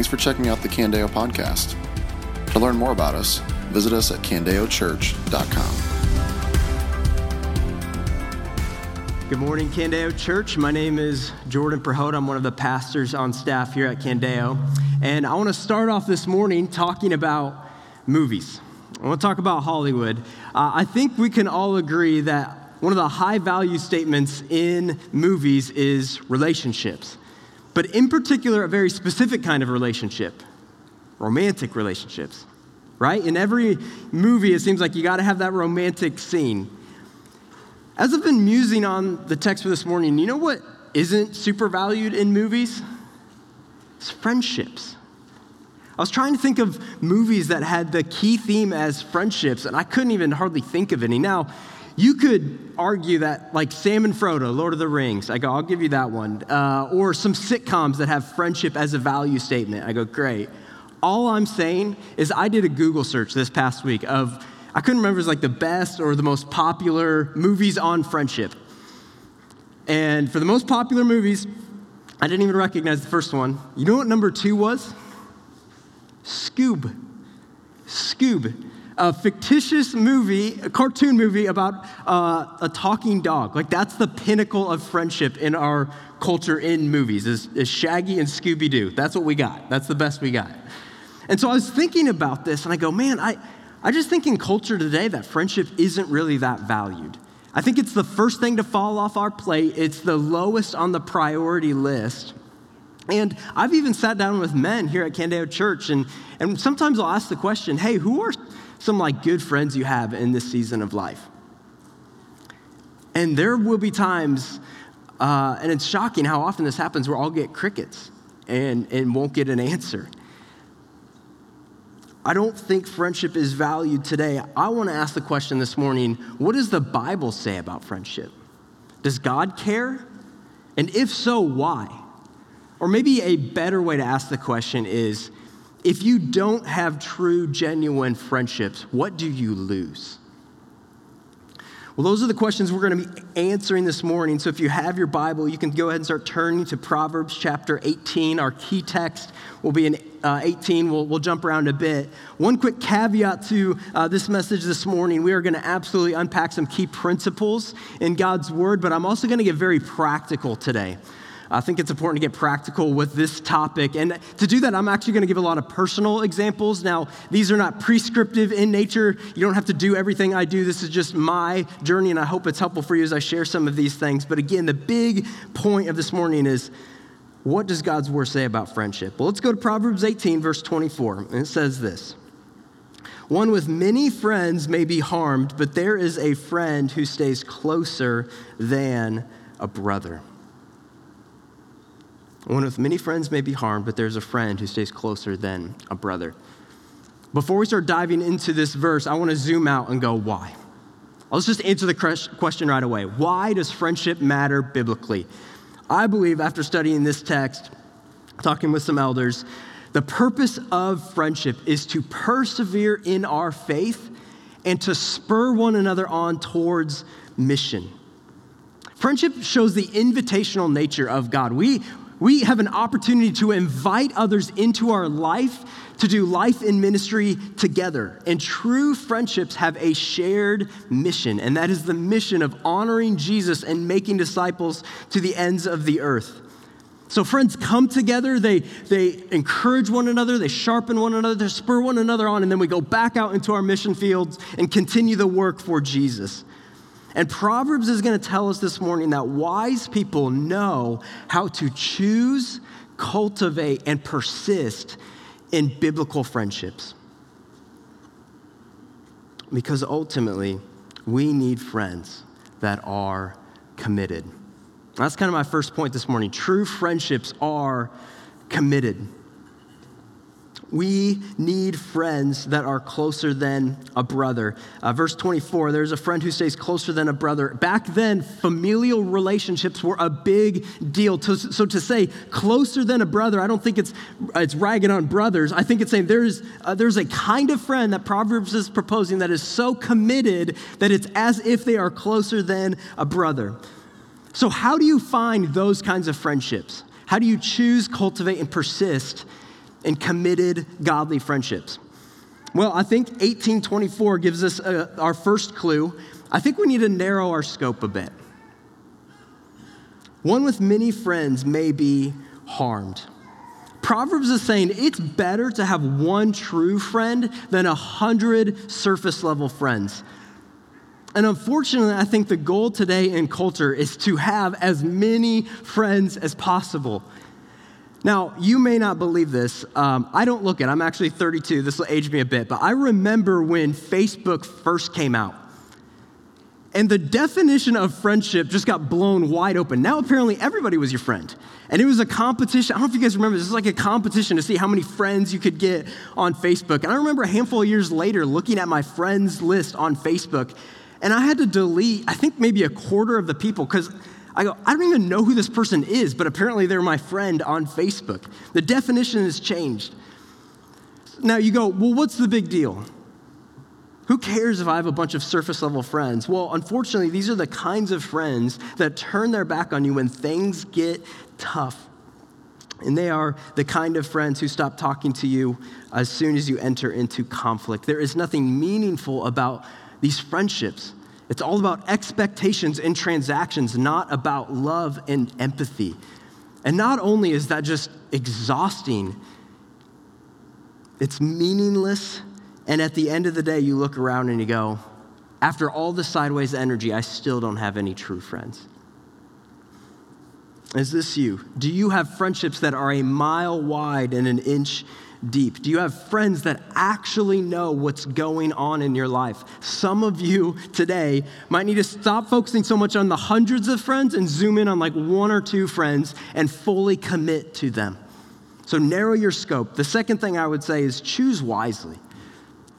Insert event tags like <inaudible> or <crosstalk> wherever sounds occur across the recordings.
Thanks for checking out the Candeo podcast. To learn more about us, visit us at candeochurch.com. Good morning, Candeo Church. My name is Jordan Prahota. I'm one of the pastors on staff here at Candeo. And I want to start off this morning talking about movies. I want to talk about Hollywood. Uh, I think we can all agree that one of the high value statements in movies is relationships, but in particular, a very specific kind of relationship romantic relationships, right? In every movie, it seems like you got to have that romantic scene. As I've been musing on the text for this morning, you know what isn't super valued in movies? It's friendships. I was trying to think of movies that had the key theme as friendships, and I couldn't even hardly think of any. Now, you could argue that, like Sam and Frodo, Lord of the Rings, I go, I'll give you that one. Uh, or some sitcoms that have friendship as a value statement. I go, great. All I'm saying is I did a Google search this past week of I couldn't remember if it was like the best or the most popular movies on friendship. And for the most popular movies, I didn't even recognize the first one. You know what number two was? Scoob. Scoob. A fictitious movie, a cartoon movie about uh, a talking dog. Like, that's the pinnacle of friendship in our culture in movies, is, is Shaggy and Scooby Doo. That's what we got. That's the best we got. And so I was thinking about this, and I go, man, I, I just think in culture today that friendship isn't really that valued. I think it's the first thing to fall off our plate, it's the lowest on the priority list. And I've even sat down with men here at Candeo Church, and, and sometimes I'll ask the question hey, who are some like good friends you have in this season of life? And there will be times, uh, and it's shocking how often this happens, where I'll get crickets and, and won't get an answer. I don't think friendship is valued today. I want to ask the question this morning what does the Bible say about friendship? Does God care? And if so, why? Or maybe a better way to ask the question is if you don't have true, genuine friendships, what do you lose? Well, those are the questions we're going to be answering this morning. So if you have your Bible, you can go ahead and start turning to Proverbs chapter 18. Our key text will be in uh, 18. We'll, we'll jump around a bit. One quick caveat to uh, this message this morning we are going to absolutely unpack some key principles in God's Word, but I'm also going to get very practical today. I think it's important to get practical with this topic. And to do that, I'm actually going to give a lot of personal examples. Now, these are not prescriptive in nature. You don't have to do everything I do. This is just my journey, and I hope it's helpful for you as I share some of these things. But again, the big point of this morning is what does God's word say about friendship? Well, let's go to Proverbs 18, verse 24. And it says this One with many friends may be harmed, but there is a friend who stays closer than a brother. One with many friends may be harmed, but there's a friend who stays closer than a brother. Before we start diving into this verse, I want to zoom out and go, why? Let's just answer the question right away. Why does friendship matter biblically? I believe after studying this text, talking with some elders, the purpose of friendship is to persevere in our faith and to spur one another on towards mission. Friendship shows the invitational nature of God. We, we have an opportunity to invite others into our life to do life in ministry together. And true friendships have a shared mission, and that is the mission of honoring Jesus and making disciples to the ends of the earth. So, friends come together, they, they encourage one another, they sharpen one another, they spur one another on, and then we go back out into our mission fields and continue the work for Jesus. And Proverbs is going to tell us this morning that wise people know how to choose, cultivate, and persist in biblical friendships. Because ultimately, we need friends that are committed. That's kind of my first point this morning. True friendships are committed. We need friends that are closer than a brother. Uh, verse 24, there's a friend who stays closer than a brother. Back then, familial relationships were a big deal. To, so to say closer than a brother, I don't think it's, it's ragging on brothers. I think it's saying there's, uh, there's a kind of friend that Proverbs is proposing that is so committed that it's as if they are closer than a brother. So, how do you find those kinds of friendships? How do you choose, cultivate, and persist and committed godly friendships? Well, I think 1824 gives us a, uh, our first clue. I think we need to narrow our scope a bit. One with many friends may be harmed. Proverbs is saying it's better to have one true friend than a hundred surface level friends. And unfortunately, I think the goal today in culture is to have as many friends as possible. Now, you may not believe this. Um, I don't look it. I'm actually 32. This will age me a bit. But I remember when Facebook first came out. And the definition of friendship just got blown wide open. Now, apparently, everybody was your friend. And it was a competition. I don't know if you guys remember, this was like a competition to see how many friends you could get on Facebook. And I remember a handful of years later looking at my friends list on Facebook, and I had to delete, I think maybe a quarter of the people, because I go, I don't even know who this person is, but apparently they're my friend on Facebook. The definition has changed. Now you go, well, what's the big deal? Who cares if I have a bunch of surface level friends? Well, unfortunately, these are the kinds of friends that turn their back on you when things get tough. And they are the kind of friends who stop talking to you as soon as you enter into conflict. There is nothing meaningful about these friendships. It's all about expectations and transactions, not about love and empathy. And not only is that just exhausting, it's meaningless and at the end of the day, you look around and you go, after all the sideways energy, I still don't have any true friends. Is this you? Do you have friendships that are a mile wide and an inch deep? Do you have friends that actually know what's going on in your life? Some of you today might need to stop focusing so much on the hundreds of friends and zoom in on like one or two friends and fully commit to them. So narrow your scope. The second thing I would say is choose wisely.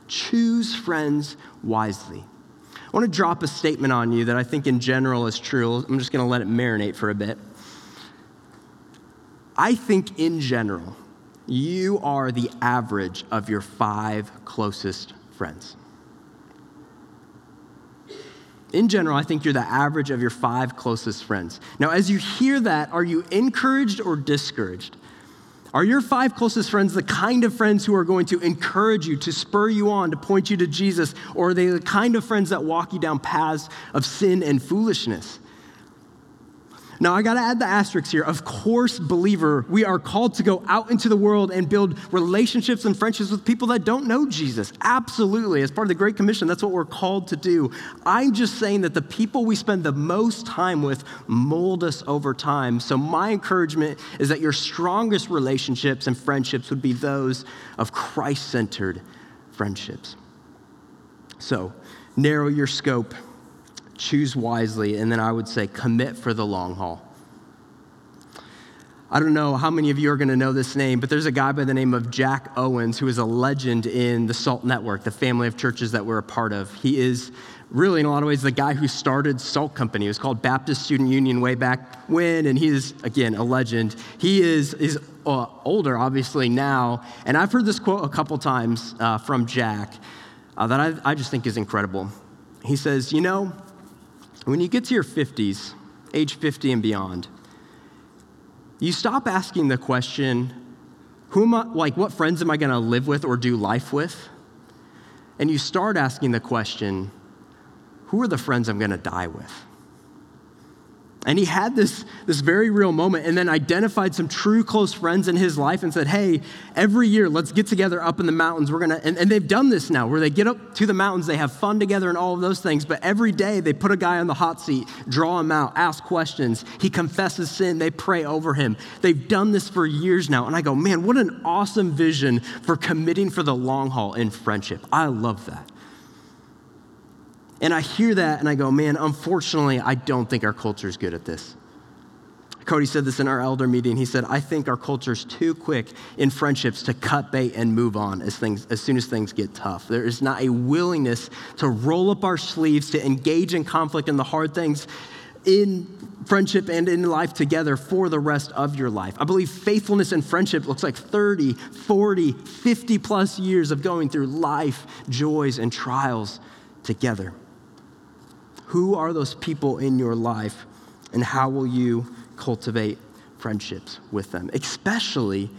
Choose friends wisely. I want to drop a statement on you that I think in general is true. I'm just going to let it marinate for a bit. I think in general, you are the average of your five closest friends. In general, I think you're the average of your five closest friends. Now, as you hear that, are you encouraged or discouraged? Are your five closest friends the kind of friends who are going to encourage you, to spur you on, to point you to Jesus? Or are they the kind of friends that walk you down paths of sin and foolishness? Now, I got to add the asterisk here. Of course, believer, we are called to go out into the world and build relationships and friendships with people that don't know Jesus. Absolutely. As part of the Great Commission, that's what we're called to do. I'm just saying that the people we spend the most time with mold us over time. So, my encouragement is that your strongest relationships and friendships would be those of Christ centered friendships. So, narrow your scope choose wisely, and then I would say commit for the long haul. I don't know how many of you are going to know this name, but there's a guy by the name of Jack Owens who is a legend in the SALT Network, the family of churches that we're a part of. He is really, in a lot of ways, the guy who started SALT Company. It was called Baptist Student Union way back when, and he is, again, a legend. He is, is uh, older, obviously, now, and I've heard this quote a couple times uh, from Jack uh, that I, I just think is incredible. He says, You know, when you get to your 50s, age 50 and beyond, you stop asking the question, who am I, like, what friends am I going to live with or do life with? And you start asking the question, who are the friends I'm going to die with? And he had this, this very real moment and then identified some true close friends in his life and said, Hey, every year, let's get together up in the mountains. We're going to, and, and they've done this now where they get up to the mountains, they have fun together and all of those things. But every day they put a guy on the hot seat, draw him out, ask questions. He confesses sin, they pray over him. They've done this for years now. And I go, Man, what an awesome vision for committing for the long haul in friendship. I love that. And I hear that and I go, man, unfortunately, I don't think our culture is good at this. Cody said this in our elder meeting. He said, I think our culture is too quick in friendships to cut bait and move on as, things, as soon as things get tough. There is not a willingness to roll up our sleeves, to engage in conflict and the hard things in friendship and in life together for the rest of your life. I believe faithfulness and friendship looks like 30, 40, 50 plus years of going through life, joys, and trials together. Who are those people in your life, and how will you cultivate friendships with them? Especially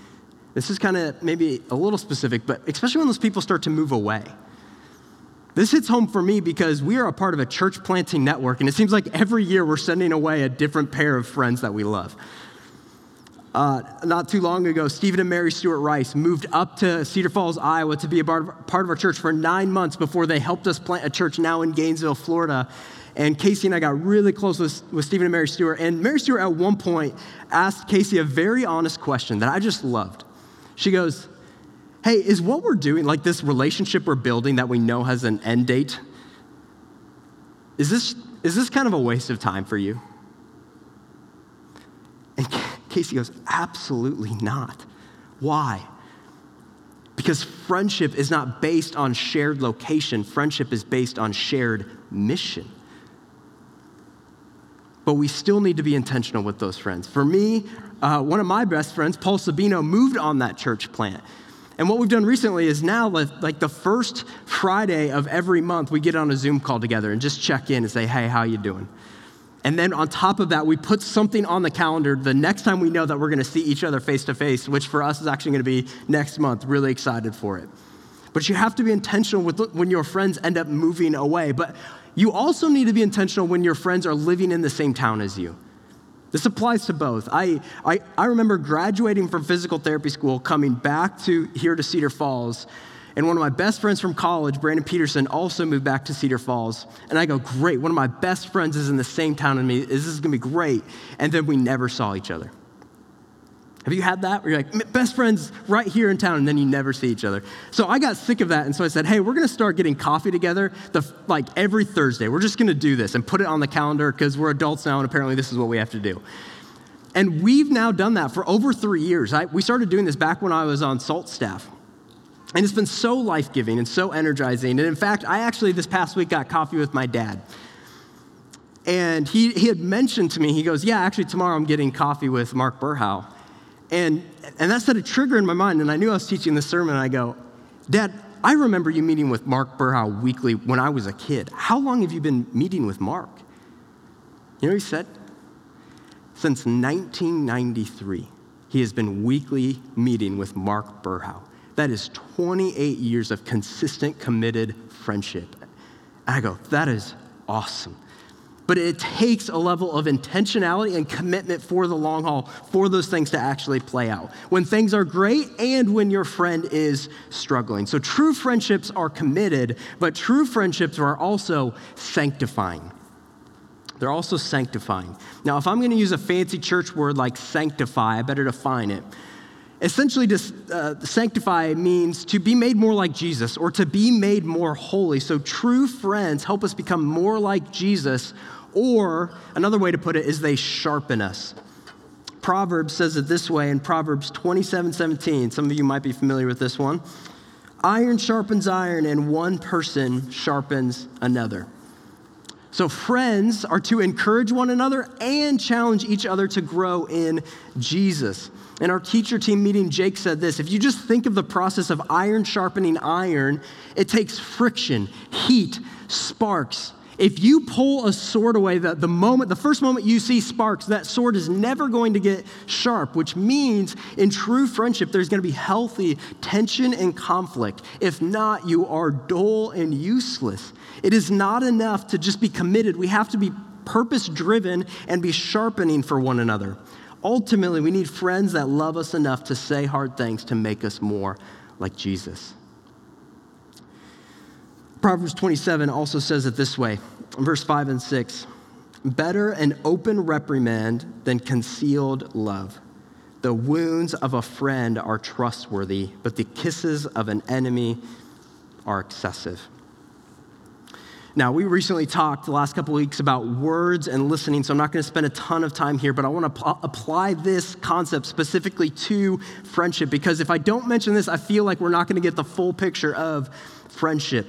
This is kind of maybe a little specific, but especially when those people start to move away. This hits home for me because we are a part of a church planting network, and it seems like every year we're sending away a different pair of friends that we love. Uh, not too long ago, Stephen and Mary Stewart Rice moved up to Cedar Falls, Iowa to be a part of, part of our church for nine months before they helped us plant a church now in Gainesville, Florida. And Casey and I got really close with, with Stephen and Mary Stewart. And Mary Stewart at one point asked Casey a very honest question that I just loved. She goes, Hey, is what we're doing, like this relationship we're building that we know has an end date, is this, is this kind of a waste of time for you? And Casey goes, Absolutely not. Why? Because friendship is not based on shared location, friendship is based on shared mission. But we still need to be intentional with those friends. For me, uh, one of my best friends, Paul Sabino, moved on that church plant. And what we've done recently is now, like the first Friday of every month, we get on a Zoom call together and just check in and say, hey, how you doing? And then on top of that, we put something on the calendar the next time we know that we're going to see each other face to face, which for us is actually going to be next month. Really excited for it. But you have to be intentional with when your friends end up moving away. But you also need to be intentional when your friends are living in the same town as you. This applies to both. I, I, I remember graduating from physical therapy school, coming back to here to Cedar Falls, and one of my best friends from college, Brandon Peterson, also moved back to Cedar Falls. And I go, great, one of my best friends is in the same town as me. This is gonna be great. And then we never saw each other. Have you had that? Where you're like, best friends right here in town, and then you never see each other. So I got sick of that, and so I said, hey, we're gonna start getting coffee together the, like every Thursday. We're just gonna do this and put it on the calendar because we're adults now, and apparently this is what we have to do. And we've now done that for over three years. I, we started doing this back when I was on SALT staff. And it's been so life giving and so energizing. And in fact, I actually this past week got coffee with my dad. And he, he had mentioned to me, he goes, Yeah, actually, tomorrow I'm getting coffee with Mark Burhow. And, and that set a trigger in my mind. And I knew I was teaching this sermon. I go, Dad, I remember you meeting with Mark Burhow weekly when I was a kid. How long have you been meeting with Mark? You know he said? Since 1993, he has been weekly meeting with Mark Burhow. That is 28 years of consistent, committed friendship. And I go, that is awesome. But it takes a level of intentionality and commitment for the long haul for those things to actually play out. When things are great and when your friend is struggling. So true friendships are committed, but true friendships are also sanctifying. They're also sanctifying. Now, if I'm going to use a fancy church word like sanctify, I better define it. Essentially, to uh, sanctify means to be made more like Jesus or to be made more holy. So, true friends help us become more like Jesus, or another way to put it is they sharpen us. Proverbs says it this way in Proverbs 27 17. Some of you might be familiar with this one. Iron sharpens iron, and one person sharpens another. So, friends are to encourage one another and challenge each other to grow in Jesus. In our teacher team meeting, Jake said this if you just think of the process of iron sharpening iron, it takes friction, heat, sparks. If you pull a sword away, the, the moment, the first moment you see sparks, that sword is never going to get sharp, which means in true friendship, there's going to be healthy tension and conflict. If not, you are dull and useless. It is not enough to just be committed. We have to be purpose driven and be sharpening for one another. Ultimately, we need friends that love us enough to say hard things to make us more like Jesus. Proverbs 27 also says it this way, verse 5 and 6 Better an open reprimand than concealed love. The wounds of a friend are trustworthy, but the kisses of an enemy are excessive. Now, we recently talked the last couple weeks about words and listening, so I'm not going to spend a ton of time here, but I want to apply this concept specifically to friendship because if I don't mention this, I feel like we're not going to get the full picture of friendship.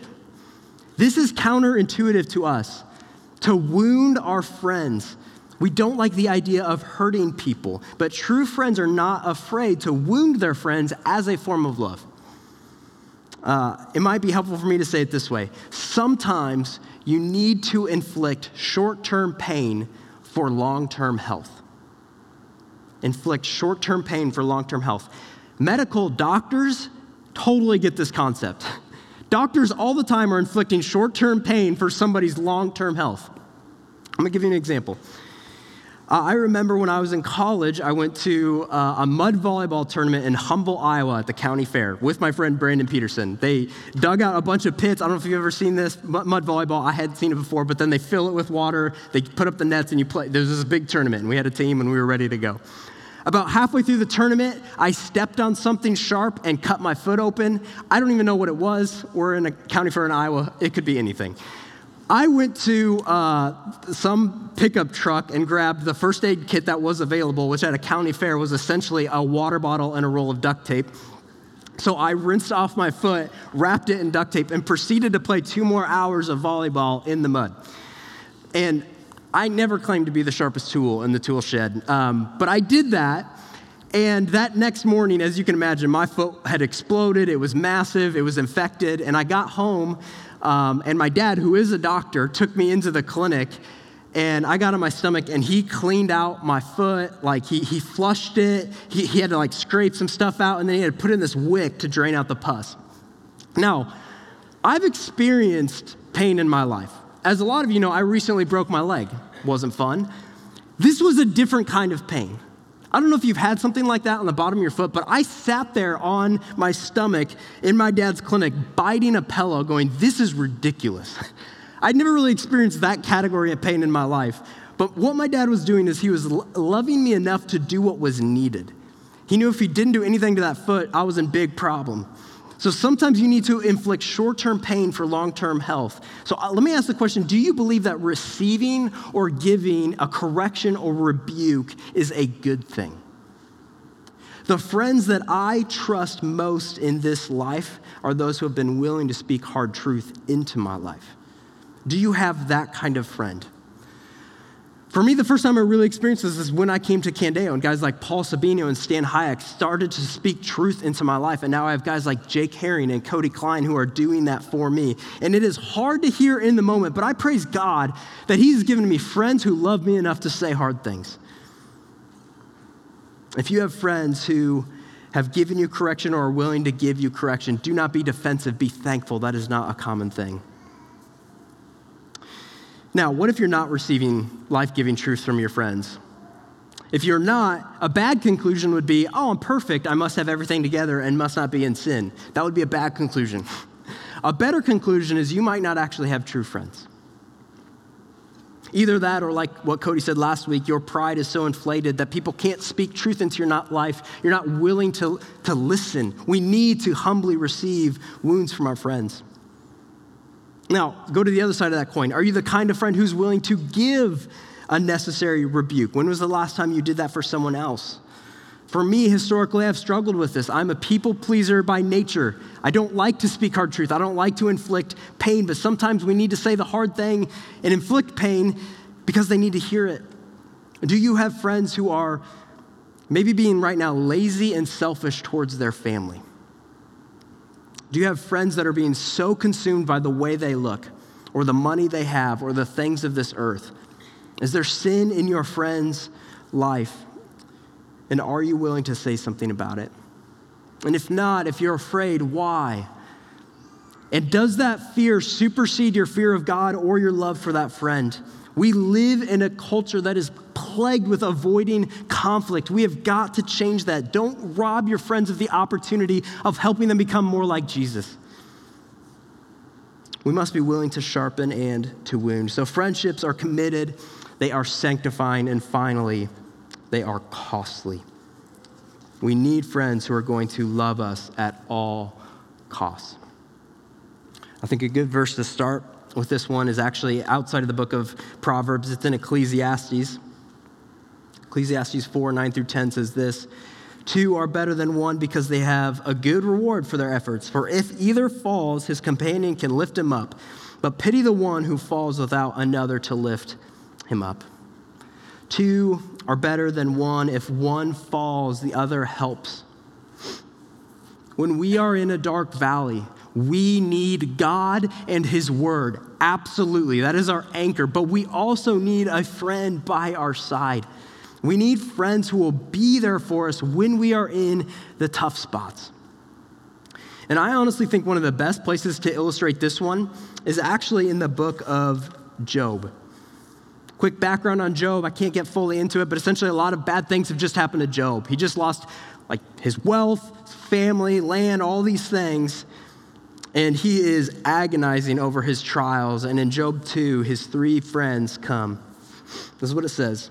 This is counterintuitive to us to wound our friends. We don't like the idea of hurting people, but true friends are not afraid to wound their friends as a form of love. Uh, it might be helpful for me to say it this way sometimes you need to inflict short term pain for long term health. Inflict short term pain for long term health. medical doctors totally get this concept. <laughs> Doctors all the time are inflicting short term pain for somebody's long term health. I'm gonna give you an example. Uh, I remember when I was in college, I went to uh, a mud volleyball tournament in Humboldt, Iowa at the county fair with my friend Brandon Peterson. They dug out a bunch of pits. I don't know if you've ever seen this mud volleyball. I had seen it before, but then they fill it with water. They put up the nets and you play. There's this big tournament, and we had a team and we were ready to go. About halfway through the tournament, I stepped on something sharp and cut my foot open. I don't even know what it was. We're in a county fair in Iowa. It could be anything. I went to uh, some pickup truck and grabbed the first aid kit that was available, which at a county fair was essentially a water bottle and a roll of duct tape. So I rinsed off my foot, wrapped it in duct tape, and proceeded to play two more hours of volleyball in the mud. And I never claimed to be the sharpest tool in the tool shed, um, but I did that. And that next morning, as you can imagine, my foot had exploded. It was massive, it was infected. And I got home, um, and my dad, who is a doctor, took me into the clinic. And I got on my stomach, and he cleaned out my foot. Like, he, he flushed it. He, he had to, like, scrape some stuff out, and then he had to put in this wick to drain out the pus. Now, I've experienced pain in my life. As a lot of you know, I recently broke my leg. Wasn't fun. This was a different kind of pain. I don't know if you've had something like that on the bottom of your foot, but I sat there on my stomach in my dad's clinic, biting a pillow, going, This is ridiculous. <laughs> I'd never really experienced that category of pain in my life. But what my dad was doing is he was loving me enough to do what was needed. He knew if he didn't do anything to that foot, I was in big problem. So sometimes you need to inflict short term pain for long term health. So uh, let me ask the question Do you believe that receiving or giving a correction or rebuke is a good thing? The friends that I trust most in this life are those who have been willing to speak hard truth into my life. Do you have that kind of friend? For me, the first time I really experienced this is when I came to Candeo, and guys like Paul Sabino and Stan Hayek started to speak truth into my life. And now I have guys like Jake Herring and Cody Klein who are doing that for me. And it is hard to hear in the moment, but I praise God that He's given me friends who love me enough to say hard things. If you have friends who have given you correction or are willing to give you correction, do not be defensive, be thankful. That is not a common thing. Now, what if you're not receiving life giving truth from your friends? If you're not, a bad conclusion would be, oh, I'm perfect. I must have everything together and must not be in sin. That would be a bad conclusion. <laughs> a better conclusion is you might not actually have true friends. Either that, or like what Cody said last week, your pride is so inflated that people can't speak truth into your not life. You're not willing to, to listen. We need to humbly receive wounds from our friends. Now, go to the other side of that coin. Are you the kind of friend who's willing to give a necessary rebuke? When was the last time you did that for someone else? For me, historically, I've struggled with this. I'm a people pleaser by nature. I don't like to speak hard truth. I don't like to inflict pain, but sometimes we need to say the hard thing and inflict pain because they need to hear it. Do you have friends who are maybe being right now lazy and selfish towards their family? Do you have friends that are being so consumed by the way they look, or the money they have, or the things of this earth? Is there sin in your friend's life? And are you willing to say something about it? And if not, if you're afraid, why? And does that fear supersede your fear of God or your love for that friend? We live in a culture that is plagued with avoiding conflict. We have got to change that. Don't rob your friends of the opportunity of helping them become more like Jesus. We must be willing to sharpen and to wound. So, friendships are committed, they are sanctifying, and finally, they are costly. We need friends who are going to love us at all costs. I think a good verse to start with this one is actually outside of the book of Proverbs, it's in Ecclesiastes. Ecclesiastes 4 9 through 10 says this Two are better than one because they have a good reward for their efforts. For if either falls, his companion can lift him up. But pity the one who falls without another to lift him up. Two are better than one. If one falls, the other helps. When we are in a dark valley, we need God and His Word. Absolutely. That is our anchor. But we also need a friend by our side. We need friends who will be there for us when we are in the tough spots. And I honestly think one of the best places to illustrate this one is actually in the book of Job. Quick background on Job. I can't get fully into it, but essentially a lot of bad things have just happened to Job. He just lost like his wealth, his family, land, all these things. And he is agonizing over his trials. And in Job 2, his three friends come. This is what it says.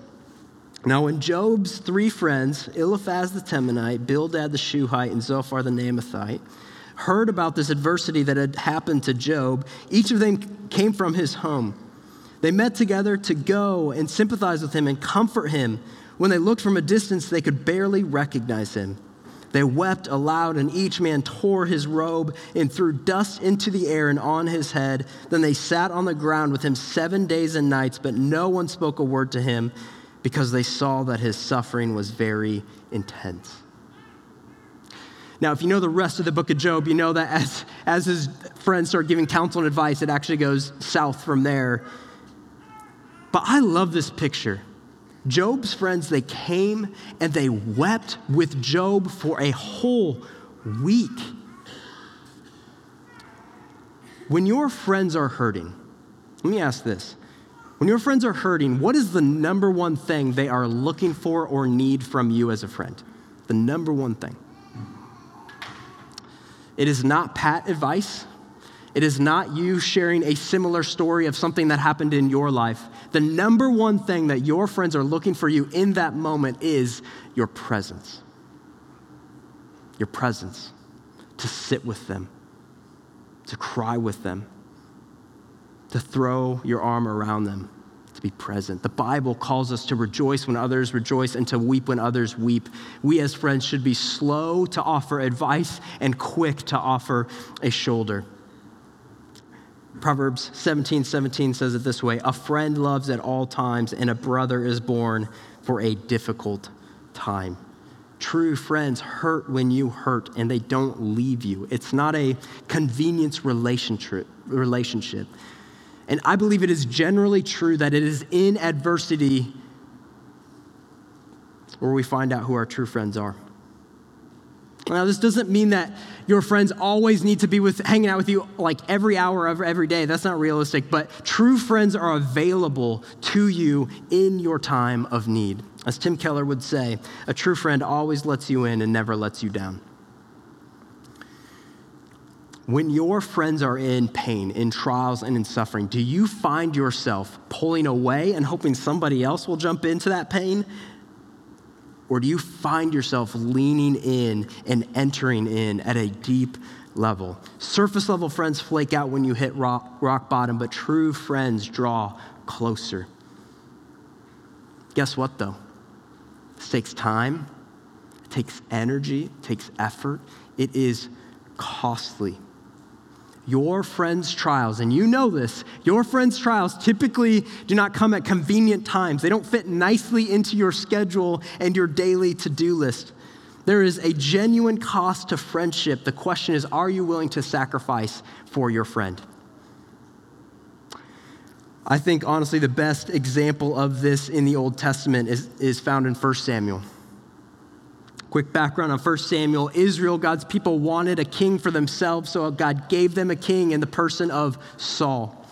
Now, when Job's three friends, Eliphaz the Temanite, Bildad the Shuhite, and Zophar the Naamathite, heard about this adversity that had happened to Job, each of them came from his home. They met together to go and sympathize with him and comfort him. When they looked from a distance, they could barely recognize him. They wept aloud, and each man tore his robe and threw dust into the air and on his head. Then they sat on the ground with him seven days and nights, but no one spoke a word to him because they saw that his suffering was very intense. Now, if you know the rest of the book of Job, you know that as, as his friends start giving counsel and advice, it actually goes south from there. But I love this picture Job's friends, they came and they wept with Job for a whole week. When your friends are hurting, let me ask this. When your friends are hurting, what is the number one thing they are looking for or need from you as a friend? The number one thing. It is not pat advice. It is not you sharing a similar story of something that happened in your life. The number one thing that your friends are looking for you in that moment is your presence. Your presence. To sit with them, to cry with them, to throw your arm around them, to be present. The Bible calls us to rejoice when others rejoice and to weep when others weep. We as friends should be slow to offer advice and quick to offer a shoulder. Proverbs 17 17 says it this way A friend loves at all times, and a brother is born for a difficult time. True friends hurt when you hurt, and they don't leave you. It's not a convenience relationship. relationship. And I believe it is generally true that it is in adversity where we find out who our true friends are. Now, this doesn't mean that your friends always need to be with, hanging out with you like every hour of every day. That's not realistic. But true friends are available to you in your time of need. As Tim Keller would say, a true friend always lets you in and never lets you down. When your friends are in pain, in trials, and in suffering, do you find yourself pulling away and hoping somebody else will jump into that pain? Or do you find yourself leaning in and entering in at a deep level? Surface level friends flake out when you hit rock, rock bottom, but true friends draw closer. Guess what, though? This takes time, it takes energy, it takes effort, it is costly your friends' trials, and you know this, your friends' trials typically do not come at convenient times. They don't fit nicely into your schedule and your daily to do list. There is a genuine cost to friendship. The question is are you willing to sacrifice for your friend? I think, honestly, the best example of this in the Old Testament is, is found in 1 Samuel. Quick background on 1 Samuel Israel, God's people wanted a king for themselves, so God gave them a king in the person of Saul.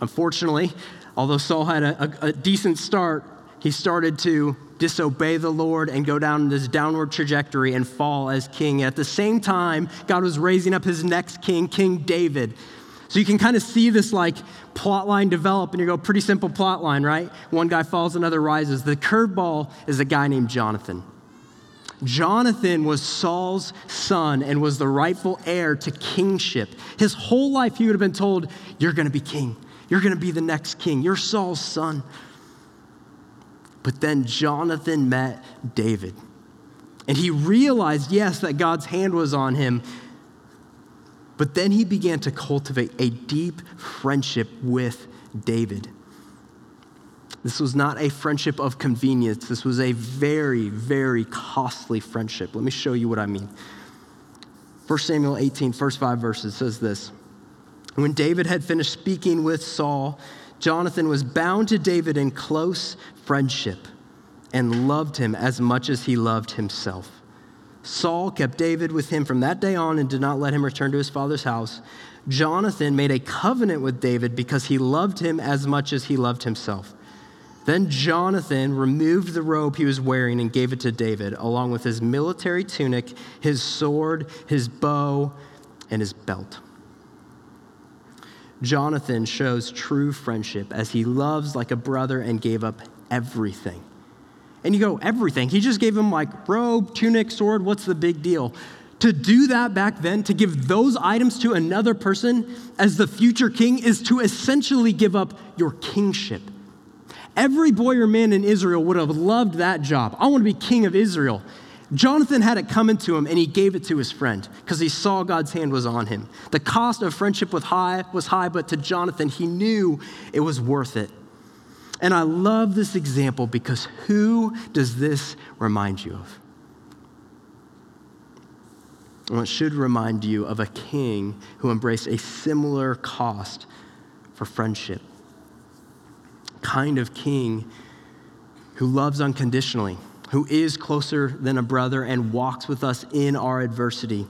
Unfortunately, although Saul had a, a, a decent start, he started to disobey the Lord and go down this downward trajectory and fall as king. At the same time, God was raising up his next king, King David. So you can kind of see this like plot line develop, and you go, pretty simple plot line, right? One guy falls, another rises. The curveball is a guy named Jonathan. Jonathan was Saul's son and was the rightful heir to kingship. His whole life, he would have been told, You're going to be king. You're going to be the next king. You're Saul's son. But then Jonathan met David. And he realized, yes, that God's hand was on him, but then he began to cultivate a deep friendship with David. This was not a friendship of convenience. This was a very, very costly friendship. Let me show you what I mean. 1 Samuel 18, first five verses says this When David had finished speaking with Saul, Jonathan was bound to David in close friendship and loved him as much as he loved himself. Saul kept David with him from that day on and did not let him return to his father's house. Jonathan made a covenant with David because he loved him as much as he loved himself. Then Jonathan removed the robe he was wearing and gave it to David, along with his military tunic, his sword, his bow, and his belt. Jonathan shows true friendship as he loves like a brother and gave up everything. And you go, everything. He just gave him like robe, tunic, sword. What's the big deal? To do that back then, to give those items to another person as the future king, is to essentially give up your kingship. Every boy or man in Israel would have loved that job. I want to be king of Israel. Jonathan had it coming to him and he gave it to his friend because he saw God's hand was on him. The cost of friendship was high, was high, but to Jonathan, he knew it was worth it. And I love this example because who does this remind you of? Well, it should remind you of a king who embraced a similar cost for friendship. Kind of king who loves unconditionally, who is closer than a brother and walks with us in our adversity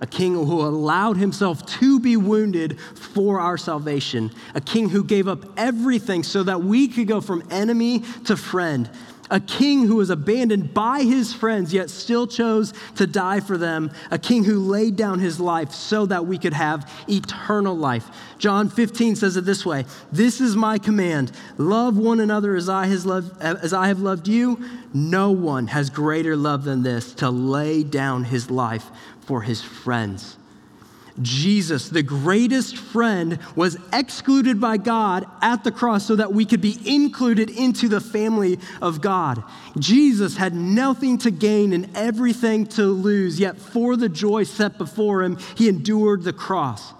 a king who allowed himself to be wounded for our salvation, a king who gave up everything so that we could go from enemy to friend, a king who was abandoned by his friends yet still chose to die for them, a king who laid down his life so that we could have eternal life. John 15 says it this way This is my command love one another as I, has loved, as I have loved you. No one has greater love than this to lay down his life for his friends. Jesus, the greatest friend, was excluded by God at the cross so that we could be included into the family of God. Jesus had nothing to gain and everything to lose, yet for the joy set before him, he endured the cross.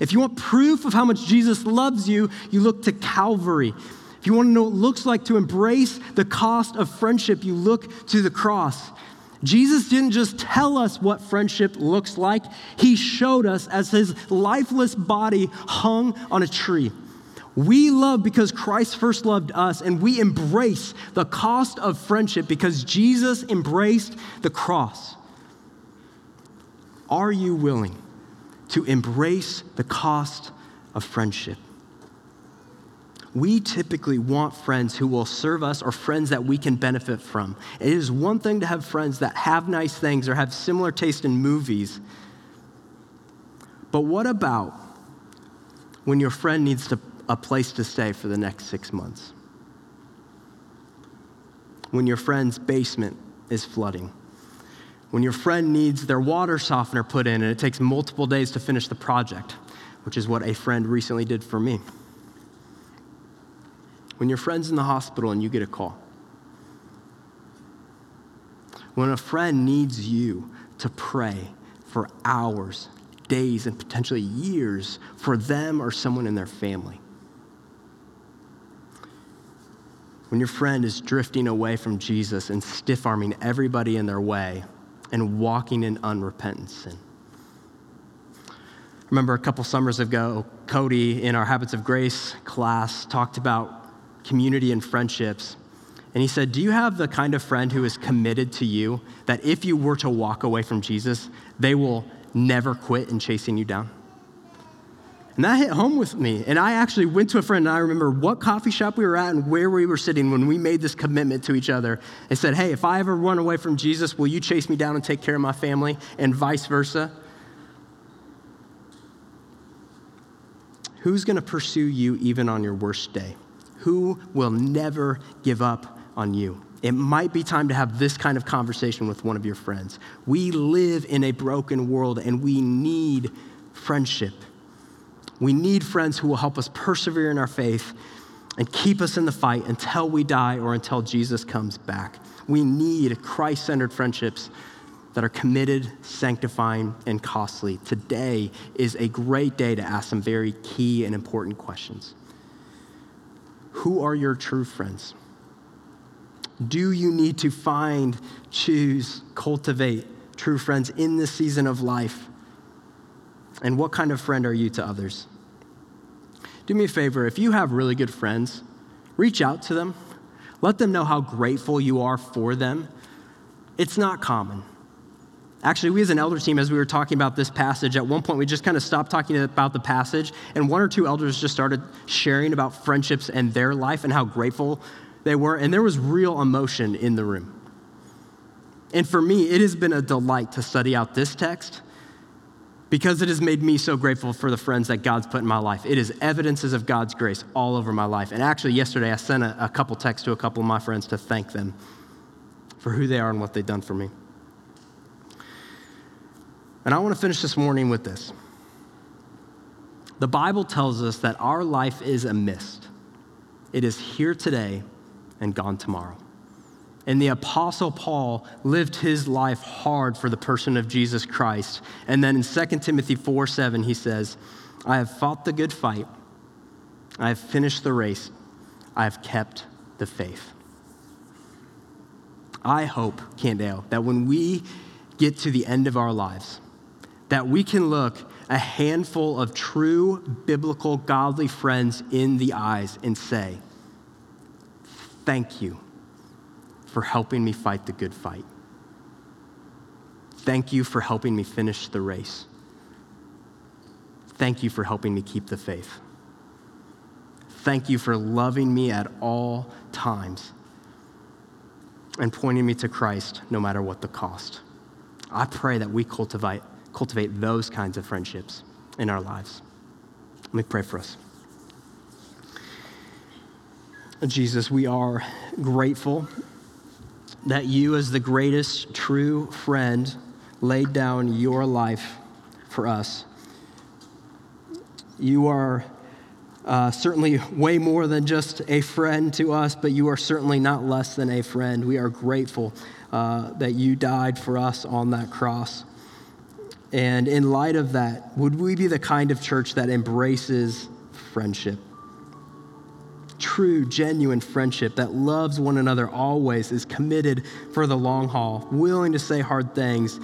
If you want proof of how much Jesus loves you, you look to Calvary. If you want to know what it looks like to embrace the cost of friendship, you look to the cross. Jesus didn't just tell us what friendship looks like, he showed us as his lifeless body hung on a tree. We love because Christ first loved us, and we embrace the cost of friendship because Jesus embraced the cross. Are you willing to embrace the cost of friendship? We typically want friends who will serve us or friends that we can benefit from. It is one thing to have friends that have nice things or have similar taste in movies. But what about when your friend needs to, a place to stay for the next six months? When your friend's basement is flooding? When your friend needs their water softener put in and it takes multiple days to finish the project, which is what a friend recently did for me? When your friend's in the hospital and you get a call. When a friend needs you to pray for hours, days, and potentially years for them or someone in their family. When your friend is drifting away from Jesus and stiff arming everybody in their way and walking in unrepentant sin. Remember a couple summers ago, Cody in our Habits of Grace class talked about community and friendships. And he said, Do you have the kind of friend who is committed to you that if you were to walk away from Jesus, they will never quit in chasing you down? And that hit home with me. And I actually went to a friend, and I remember what coffee shop we were at and where we were sitting when we made this commitment to each other and said, Hey, if I ever run away from Jesus, will you chase me down and take care of my family? And vice versa. Who's going to pursue you even on your worst day? Who will never give up on you. It might be time to have this kind of conversation with one of your friends. We live in a broken world and we need friendship. We need friends who will help us persevere in our faith and keep us in the fight until we die or until Jesus comes back. We need Christ centered friendships that are committed, sanctifying, and costly. Today is a great day to ask some very key and important questions. Who are your true friends? Do you need to find, choose, cultivate true friends in this season of life? And what kind of friend are you to others? do me a favor. If you have really good friends, reach out to them. Let them know how grateful you are for them. It's not common. Actually, we as an elder team, as we were talking about this passage, at one point we just kind of stopped talking about the passage, and one or two elders just started sharing about friendships and their life and how grateful they were, and there was real emotion in the room. And for me, it has been a delight to study out this text because it has made me so grateful for the friends that God's put in my life. It is evidences of God's grace all over my life. And actually, yesterday I sent a, a couple texts to a couple of my friends to thank them for who they are and what they've done for me. And I want to finish this morning with this. The Bible tells us that our life is a mist, it is here today and gone tomorrow. And the Apostle Paul lived his life hard for the person of Jesus Christ. And then in 2 Timothy 4 7, he says, I have fought the good fight, I have finished the race, I have kept the faith. I hope, Candeo, that when we get to the end of our lives, that we can look a handful of true biblical godly friends in the eyes and say, Thank you for helping me fight the good fight. Thank you for helping me finish the race. Thank you for helping me keep the faith. Thank you for loving me at all times and pointing me to Christ no matter what the cost. I pray that we cultivate cultivate those kinds of friendships in our lives. Let me pray for us. Jesus, we are grateful that you, as the greatest true friend, laid down your life for us. You are uh, certainly way more than just a friend to us, but you are certainly not less than a friend. We are grateful uh, that you died for us on that cross. And in light of that, would we be the kind of church that embraces friendship? True, genuine friendship that loves one another always, is committed for the long haul, willing to say hard things,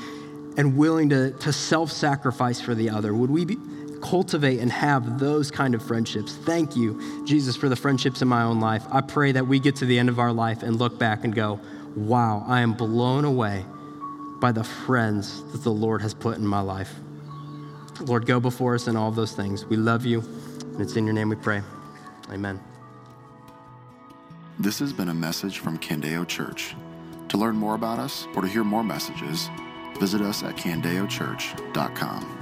and willing to, to self sacrifice for the other. Would we be, cultivate and have those kind of friendships? Thank you, Jesus, for the friendships in my own life. I pray that we get to the end of our life and look back and go, wow, I am blown away by the friends that the Lord has put in my life. Lord, go before us in all those things. We love you, and it's in your name we pray. Amen. This has been a message from Candeo Church. To learn more about us or to hear more messages, visit us at candeochurch.com.